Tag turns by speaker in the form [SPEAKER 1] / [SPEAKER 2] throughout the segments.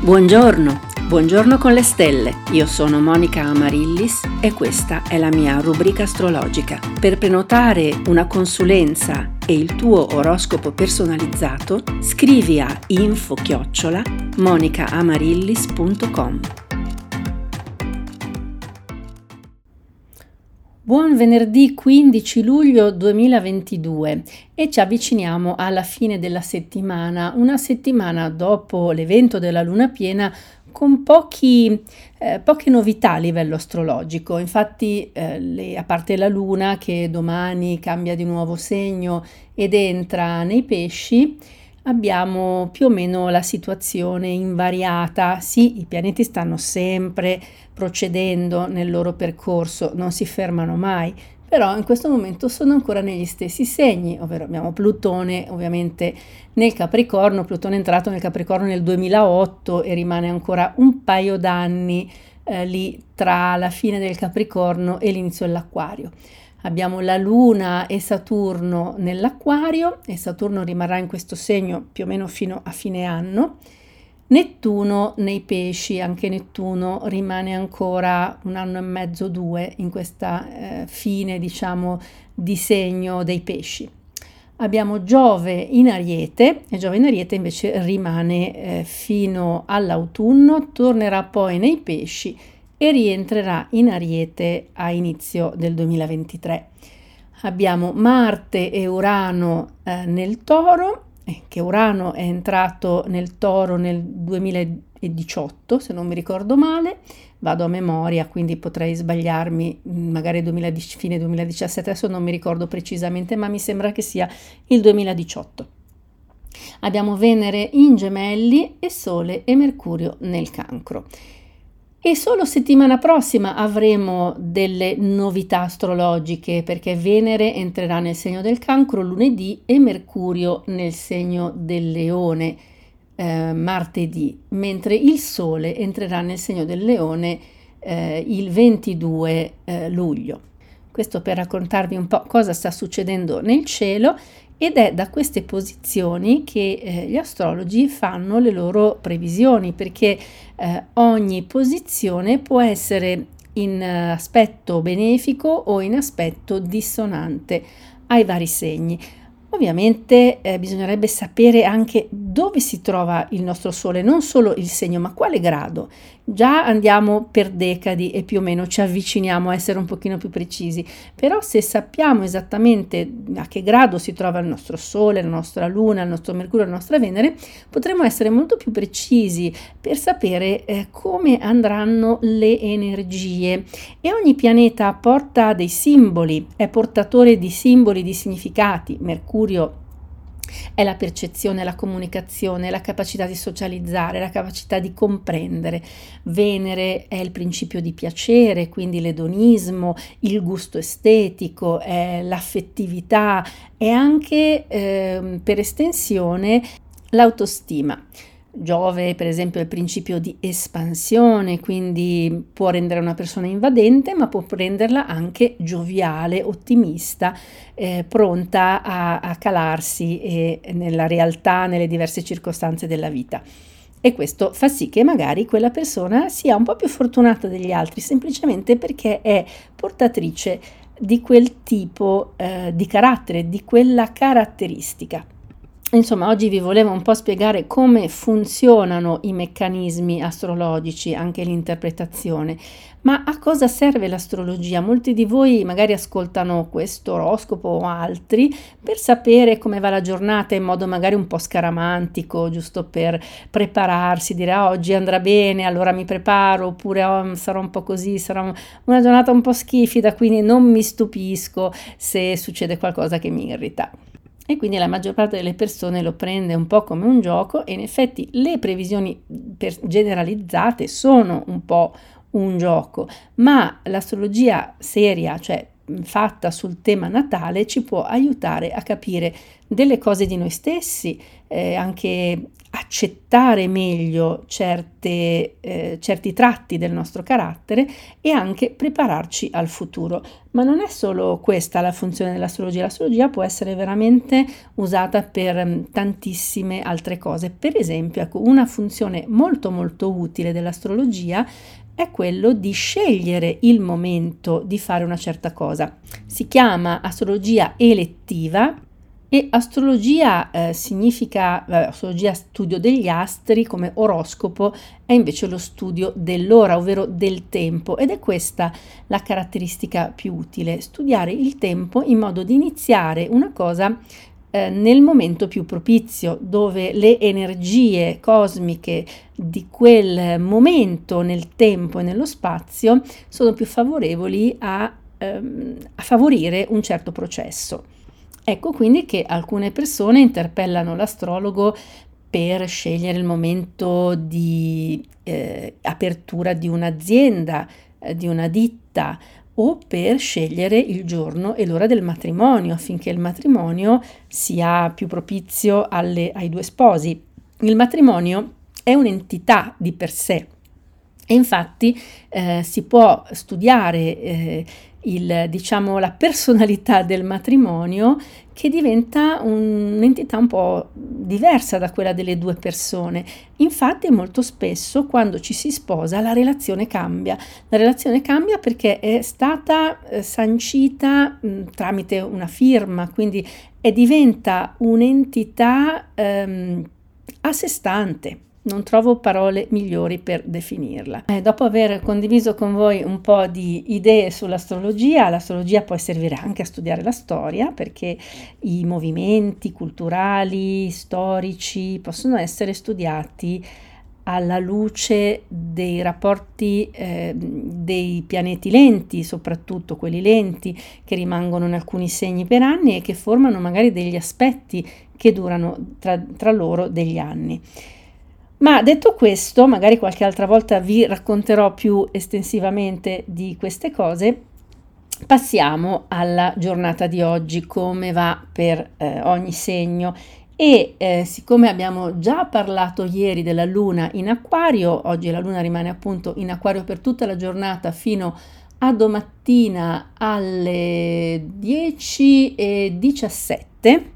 [SPEAKER 1] Buongiorno, buongiorno con le stelle. Io sono Monica Amarillis e questa è la mia rubrica astrologica. Per prenotare una consulenza e il tuo oroscopo personalizzato, scrivi a info-chiocciola Buon venerdì 15 luglio 2022 e ci avviciniamo alla fine della settimana, una settimana dopo l'evento della luna piena con pochi, eh, poche novità a livello astrologico. Infatti, eh, le, a parte la luna che domani cambia di nuovo segno ed entra nei pesci, abbiamo più o meno la situazione invariata. Sì, i pianeti stanno sempre procedendo nel loro percorso, non si fermano mai, però in questo momento sono ancora negli stessi segni, ovvero abbiamo Plutone ovviamente nel Capricorno, Plutone è entrato nel Capricorno nel 2008 e rimane ancora un paio d'anni eh, lì tra la fine del Capricorno e l'inizio dell'Acquario. Abbiamo la Luna e Saturno nell'Acquario e Saturno rimarrà in questo segno più o meno fino a fine anno. Nettuno nei pesci, anche Nettuno rimane ancora un anno e mezzo, due in questa eh, fine, diciamo, di segno dei pesci. Abbiamo Giove in Ariete e Giove in Ariete invece rimane eh, fino all'autunno, tornerà poi nei pesci e rientrerà in Ariete a inizio del 2023. Abbiamo Marte e Urano eh, nel Toro, eh, che Urano è entrato nel Toro nel 2018, se non mi ricordo male, vado a memoria, quindi potrei sbagliarmi, mm, magari 2010, fine 2017, adesso non mi ricordo precisamente, ma mi sembra che sia il 2018. Abbiamo Venere in Gemelli e Sole e Mercurio nel Cancro. E solo settimana prossima avremo delle novità astrologiche perché Venere entrerà nel segno del cancro lunedì e Mercurio nel segno del leone eh, martedì, mentre il Sole entrerà nel segno del leone eh, il 22 eh, luglio. Questo per raccontarvi un po' cosa sta succedendo nel cielo ed è da queste posizioni che eh, gli astrologi fanno le loro previsioni perché eh, ogni posizione può essere in aspetto benefico o in aspetto dissonante ai vari segni. Ovviamente eh, bisognerebbe sapere anche dove si trova il nostro Sole, non solo il segno, ma quale grado. Già andiamo per decadi e più o meno ci avviciniamo a essere un pochino più precisi, però se sappiamo esattamente a che grado si trova il nostro Sole, la nostra Luna, il nostro Mercurio, la nostra Venere, potremo essere molto più precisi per sapere eh, come andranno le energie. E ogni pianeta porta dei simboli, è portatore di simboli, di significati. Mercurio è la percezione, la comunicazione, la capacità di socializzare, la capacità di comprendere. Venere è il principio di piacere, quindi l'edonismo, il gusto estetico, è l'affettività e anche eh, per estensione l'autostima. Giove, per esempio, è il principio di espansione, quindi può rendere una persona invadente, ma può renderla anche gioviale, ottimista, eh, pronta a, a calarsi eh, nella realtà, nelle diverse circostanze della vita. E questo fa sì che magari quella persona sia un po' più fortunata degli altri, semplicemente perché è portatrice di quel tipo eh, di carattere, di quella caratteristica. Insomma, oggi vi volevo un po' spiegare come funzionano i meccanismi astrologici, anche l'interpretazione. Ma a cosa serve l'astrologia? Molti di voi magari ascoltano questo oroscopo o altri per sapere come va la giornata in modo magari un po' scaramantico, giusto per prepararsi, dire ah, oggi andrà bene, allora mi preparo, oppure oh, sarà un po' così, sarà una giornata un po' schifida, quindi non mi stupisco se succede qualcosa che mi irrita e quindi la maggior parte delle persone lo prende un po' come un gioco e in effetti le previsioni generalizzate sono un po' un gioco, ma l'astrologia seria, cioè fatta sul tema natale, ci può aiutare a capire delle cose di noi stessi, eh, anche accettare meglio certe, eh, certi tratti del nostro carattere e anche prepararci al futuro. Ma non è solo questa la funzione dell'astrologia, l'astrologia può essere veramente usata per mm, tantissime altre cose. Per esempio, ecco, una funzione molto molto utile dell'astrologia è quello di scegliere il momento di fare una certa cosa. Si chiama astrologia elettiva e astrologia eh, significa, eh, astrologia studio degli astri come oroscopo è invece lo studio dell'ora, ovvero del tempo ed è questa la caratteristica più utile, studiare il tempo in modo di iniziare una cosa eh, nel momento più propizio, dove le energie cosmiche di quel momento nel tempo e nello spazio sono più favorevoli a, ehm, a favorire un certo processo. Ecco quindi che alcune persone interpellano l'astrologo per scegliere il momento di eh, apertura di un'azienda, eh, di una ditta o per scegliere il giorno e l'ora del matrimonio affinché il matrimonio sia più propizio alle, ai due sposi. Il matrimonio è un'entità di per sé e infatti eh, si può studiare eh, il, diciamo, la personalità del matrimonio che diventa un'entità un po' diversa da quella delle due persone. Infatti molto spesso quando ci si sposa la relazione cambia. La relazione cambia perché è stata eh, sancita mh, tramite una firma, quindi e diventa un'entità ehm, a sé stante non trovo parole migliori per definirla. Eh, dopo aver condiviso con voi un po' di idee sull'astrologia, l'astrologia può servire anche a studiare la storia perché i movimenti culturali, storici possono essere studiati alla luce dei rapporti eh, dei pianeti lenti, soprattutto quelli lenti che rimangono in alcuni segni per anni e che formano magari degli aspetti che durano tra, tra loro degli anni. Ma detto questo, magari qualche altra volta vi racconterò più estensivamente di queste cose. Passiamo alla giornata di oggi, come va per eh, ogni segno e eh, siccome abbiamo già parlato ieri della luna in acquario, oggi la luna rimane appunto in acquario per tutta la giornata fino a domattina alle 10 e 17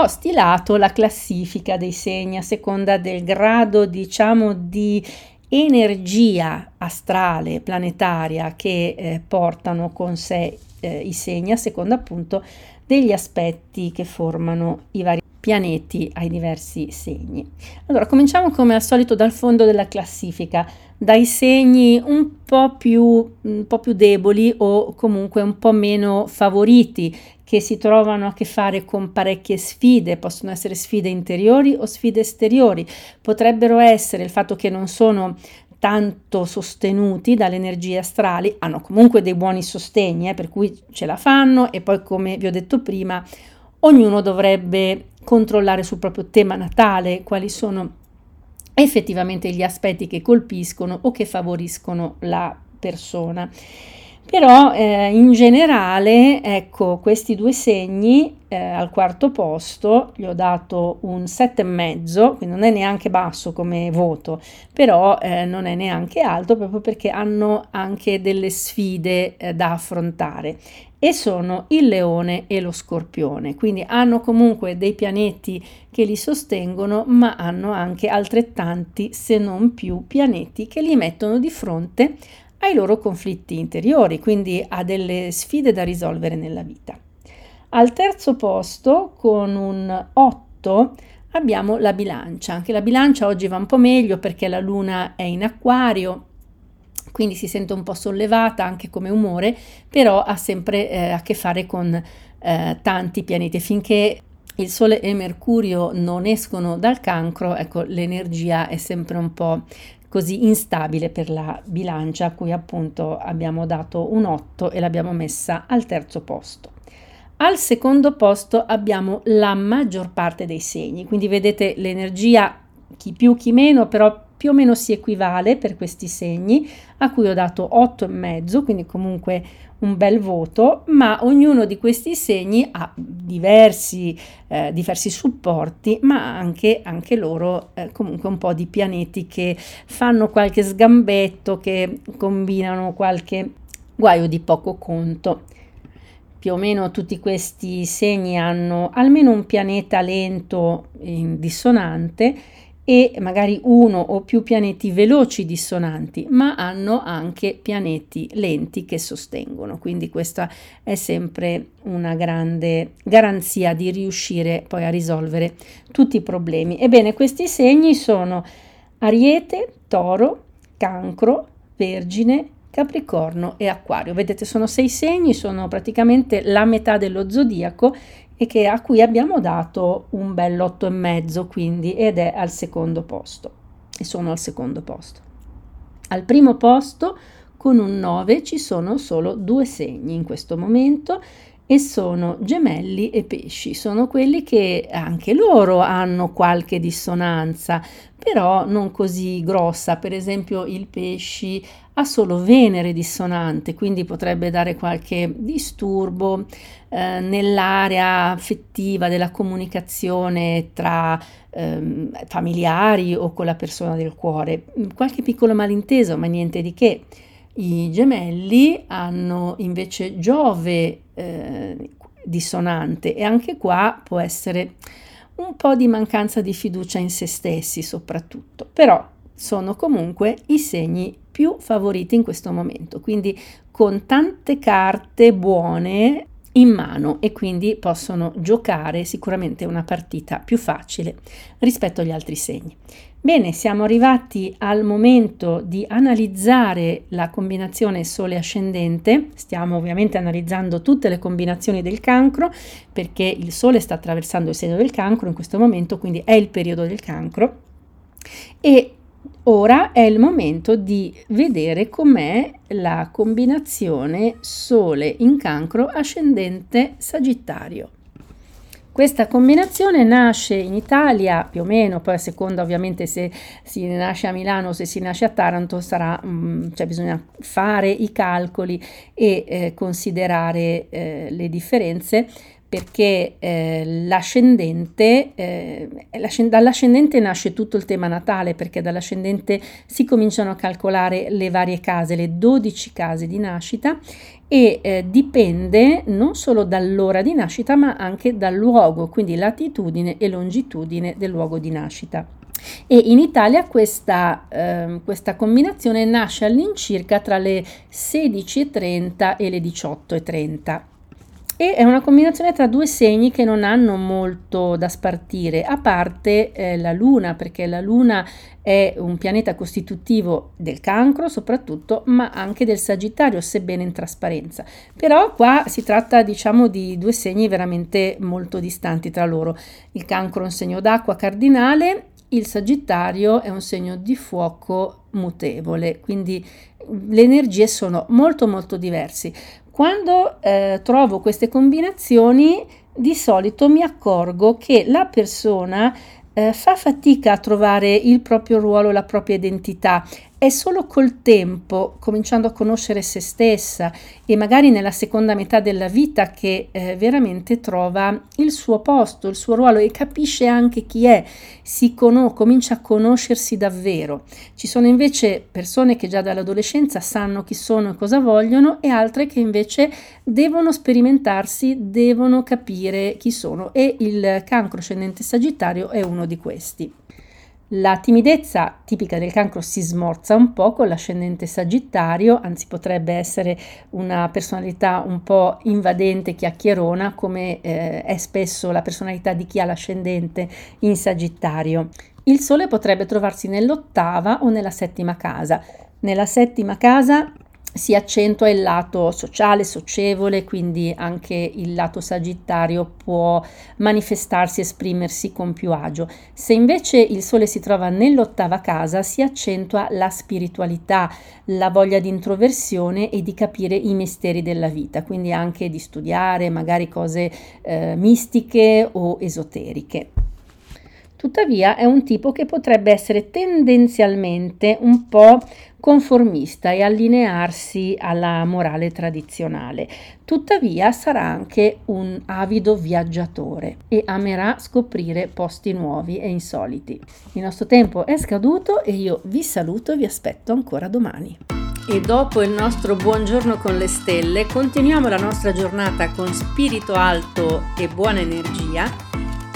[SPEAKER 1] ho stilato la classifica dei segni a seconda del grado, diciamo, di energia astrale, planetaria che eh, portano con sé eh, i segni, a seconda appunto degli aspetti che formano i vari pianeti ai diversi segni. Allora, cominciamo come al solito dal fondo della classifica, dai segni un po' più, un po più deboli o comunque un po' meno favoriti che si trovano a che fare con parecchie sfide, possono essere sfide interiori o sfide esteriori, potrebbero essere il fatto che non sono tanto sostenuti dalle energie astrali, hanno comunque dei buoni sostegni, eh, per cui ce la fanno e poi come vi ho detto prima, ognuno dovrebbe controllare sul proprio tema natale quali sono effettivamente gli aspetti che colpiscono o che favoriscono la persona. Però eh, in generale, ecco, questi due segni eh, al quarto posto gli ho dato un 7,5, quindi non è neanche basso come voto, però eh, non è neanche alto proprio perché hanno anche delle sfide eh, da affrontare. E sono il leone e lo scorpione, quindi hanno comunque dei pianeti che li sostengono, ma hanno anche altrettanti, se non più, pianeti che li mettono di fronte ai loro conflitti interiori, quindi a delle sfide da risolvere nella vita. Al terzo posto, con un 8, abbiamo la bilancia. Anche la bilancia oggi va un po' meglio perché la luna è in acquario, quindi si sente un po' sollevata anche come umore, però ha sempre eh, a che fare con eh, tanti pianeti. Finché il Sole e Mercurio non escono dal cancro, ecco, l'energia è sempre un po' così instabile per la bilancia a cui appunto abbiamo dato un 8 e l'abbiamo messa al terzo posto. Al secondo posto abbiamo la maggior parte dei segni, quindi vedete l'energia chi più chi meno, però più o meno si equivale per questi segni, a cui ho dato 8,5, quindi comunque un bel voto, ma ognuno di questi segni ha diversi, eh, diversi supporti, ma anche, anche loro eh, comunque un po' di pianeti che fanno qualche sgambetto, che combinano qualche guaio di poco conto. Più o meno tutti questi segni hanno almeno un pianeta lento in dissonante e magari uno o più pianeti veloci dissonanti, ma hanno anche pianeti lenti che sostengono. Quindi questa è sempre una grande garanzia di riuscire poi a risolvere tutti i problemi. Ebbene, questi segni sono Ariete, Toro, Cancro, Vergine, Capricorno e Acquario. Vedete, sono sei segni, sono praticamente la metà dello zodiaco e che, a cui abbiamo dato un bel 8,5 quindi ed è al secondo posto e sono al secondo posto. Al primo posto con un 9 ci sono solo due segni in questo momento e sono gemelli e pesci, sono quelli che anche loro hanno qualche dissonanza, però non così grossa, per esempio il pesci ha solo Venere dissonante, quindi potrebbe dare qualche disturbo eh, nell'area affettiva della comunicazione tra eh, familiari o con la persona del cuore, qualche piccolo malinteso, ma niente di che. I gemelli hanno invece Giove eh, dissonante e anche qua può essere un po' di mancanza di fiducia in se stessi soprattutto, però sono comunque i segni più favoriti in questo momento, quindi con tante carte buone in mano e quindi possono giocare sicuramente una partita più facile rispetto agli altri segni. Bene, siamo arrivati al momento di analizzare la combinazione Sole ascendente. Stiamo ovviamente analizzando tutte le combinazioni del cancro perché il Sole sta attraversando il segno del cancro in questo momento, quindi è il periodo del cancro. E ora è il momento di vedere com'è la combinazione Sole in cancro ascendente Sagittario. Questa combinazione nasce in Italia più o meno, poi a seconda ovviamente se si nasce a Milano o se si nasce a Taranto, sarà, mm, cioè bisogna fare i calcoli e eh, considerare eh, le differenze perché eh, l'ascendente, eh, dall'ascendente nasce tutto il tema natale, perché dall'ascendente si cominciano a calcolare le varie case, le 12 case di nascita e eh, dipende non solo dall'ora di nascita ma anche dal luogo, quindi latitudine e longitudine del luogo di nascita. E in Italia questa, eh, questa combinazione nasce all'incirca tra le 16.30 e le 18.30 e è una combinazione tra due segni che non hanno molto da spartire, a parte eh, la Luna, perché la Luna è un pianeta costitutivo del cancro soprattutto, ma anche del Sagittario, sebbene in trasparenza. Però qua si tratta, diciamo, di due segni veramente molto distanti tra loro. Il cancro è un segno d'acqua cardinale, il Sagittario è un segno di fuoco mutevole, quindi le energie sono molto molto diverse. Quando eh, trovo queste combinazioni, di solito mi accorgo che la persona eh, fa fatica a trovare il proprio ruolo, la propria identità è solo col tempo, cominciando a conoscere se stessa e magari nella seconda metà della vita che eh, veramente trova il suo posto, il suo ruolo e capisce anche chi è, si conos- comincia a conoscersi davvero. Ci sono invece persone che già dall'adolescenza sanno chi sono e cosa vogliono e altre che invece devono sperimentarsi, devono capire chi sono e il cancro ascendente sagittario è uno di questi. La timidezza tipica del cancro si smorza un po' con l'ascendente sagittario, anzi potrebbe essere una personalità un po' invadente, chiacchierona, come eh, è spesso la personalità di chi ha l'ascendente in sagittario. Il sole potrebbe trovarsi nell'ottava o nella settima casa. Nella settima casa si accentua il lato sociale, socievole, quindi anche il lato sagittario può manifestarsi, esprimersi con più agio. Se invece il Sole si trova nell'ottava casa, si accentua la spiritualità, la voglia di introversione e di capire i misteri della vita, quindi anche di studiare magari cose eh, mistiche o esoteriche. Tuttavia è un tipo che potrebbe essere tendenzialmente un po' conformista e allinearsi alla morale tradizionale. Tuttavia sarà anche un avido viaggiatore e amerà scoprire posti nuovi e insoliti. Il nostro tempo è scaduto e io vi saluto e vi aspetto ancora domani. E dopo il nostro buongiorno con le stelle, continuiamo la nostra giornata con spirito alto e buona energia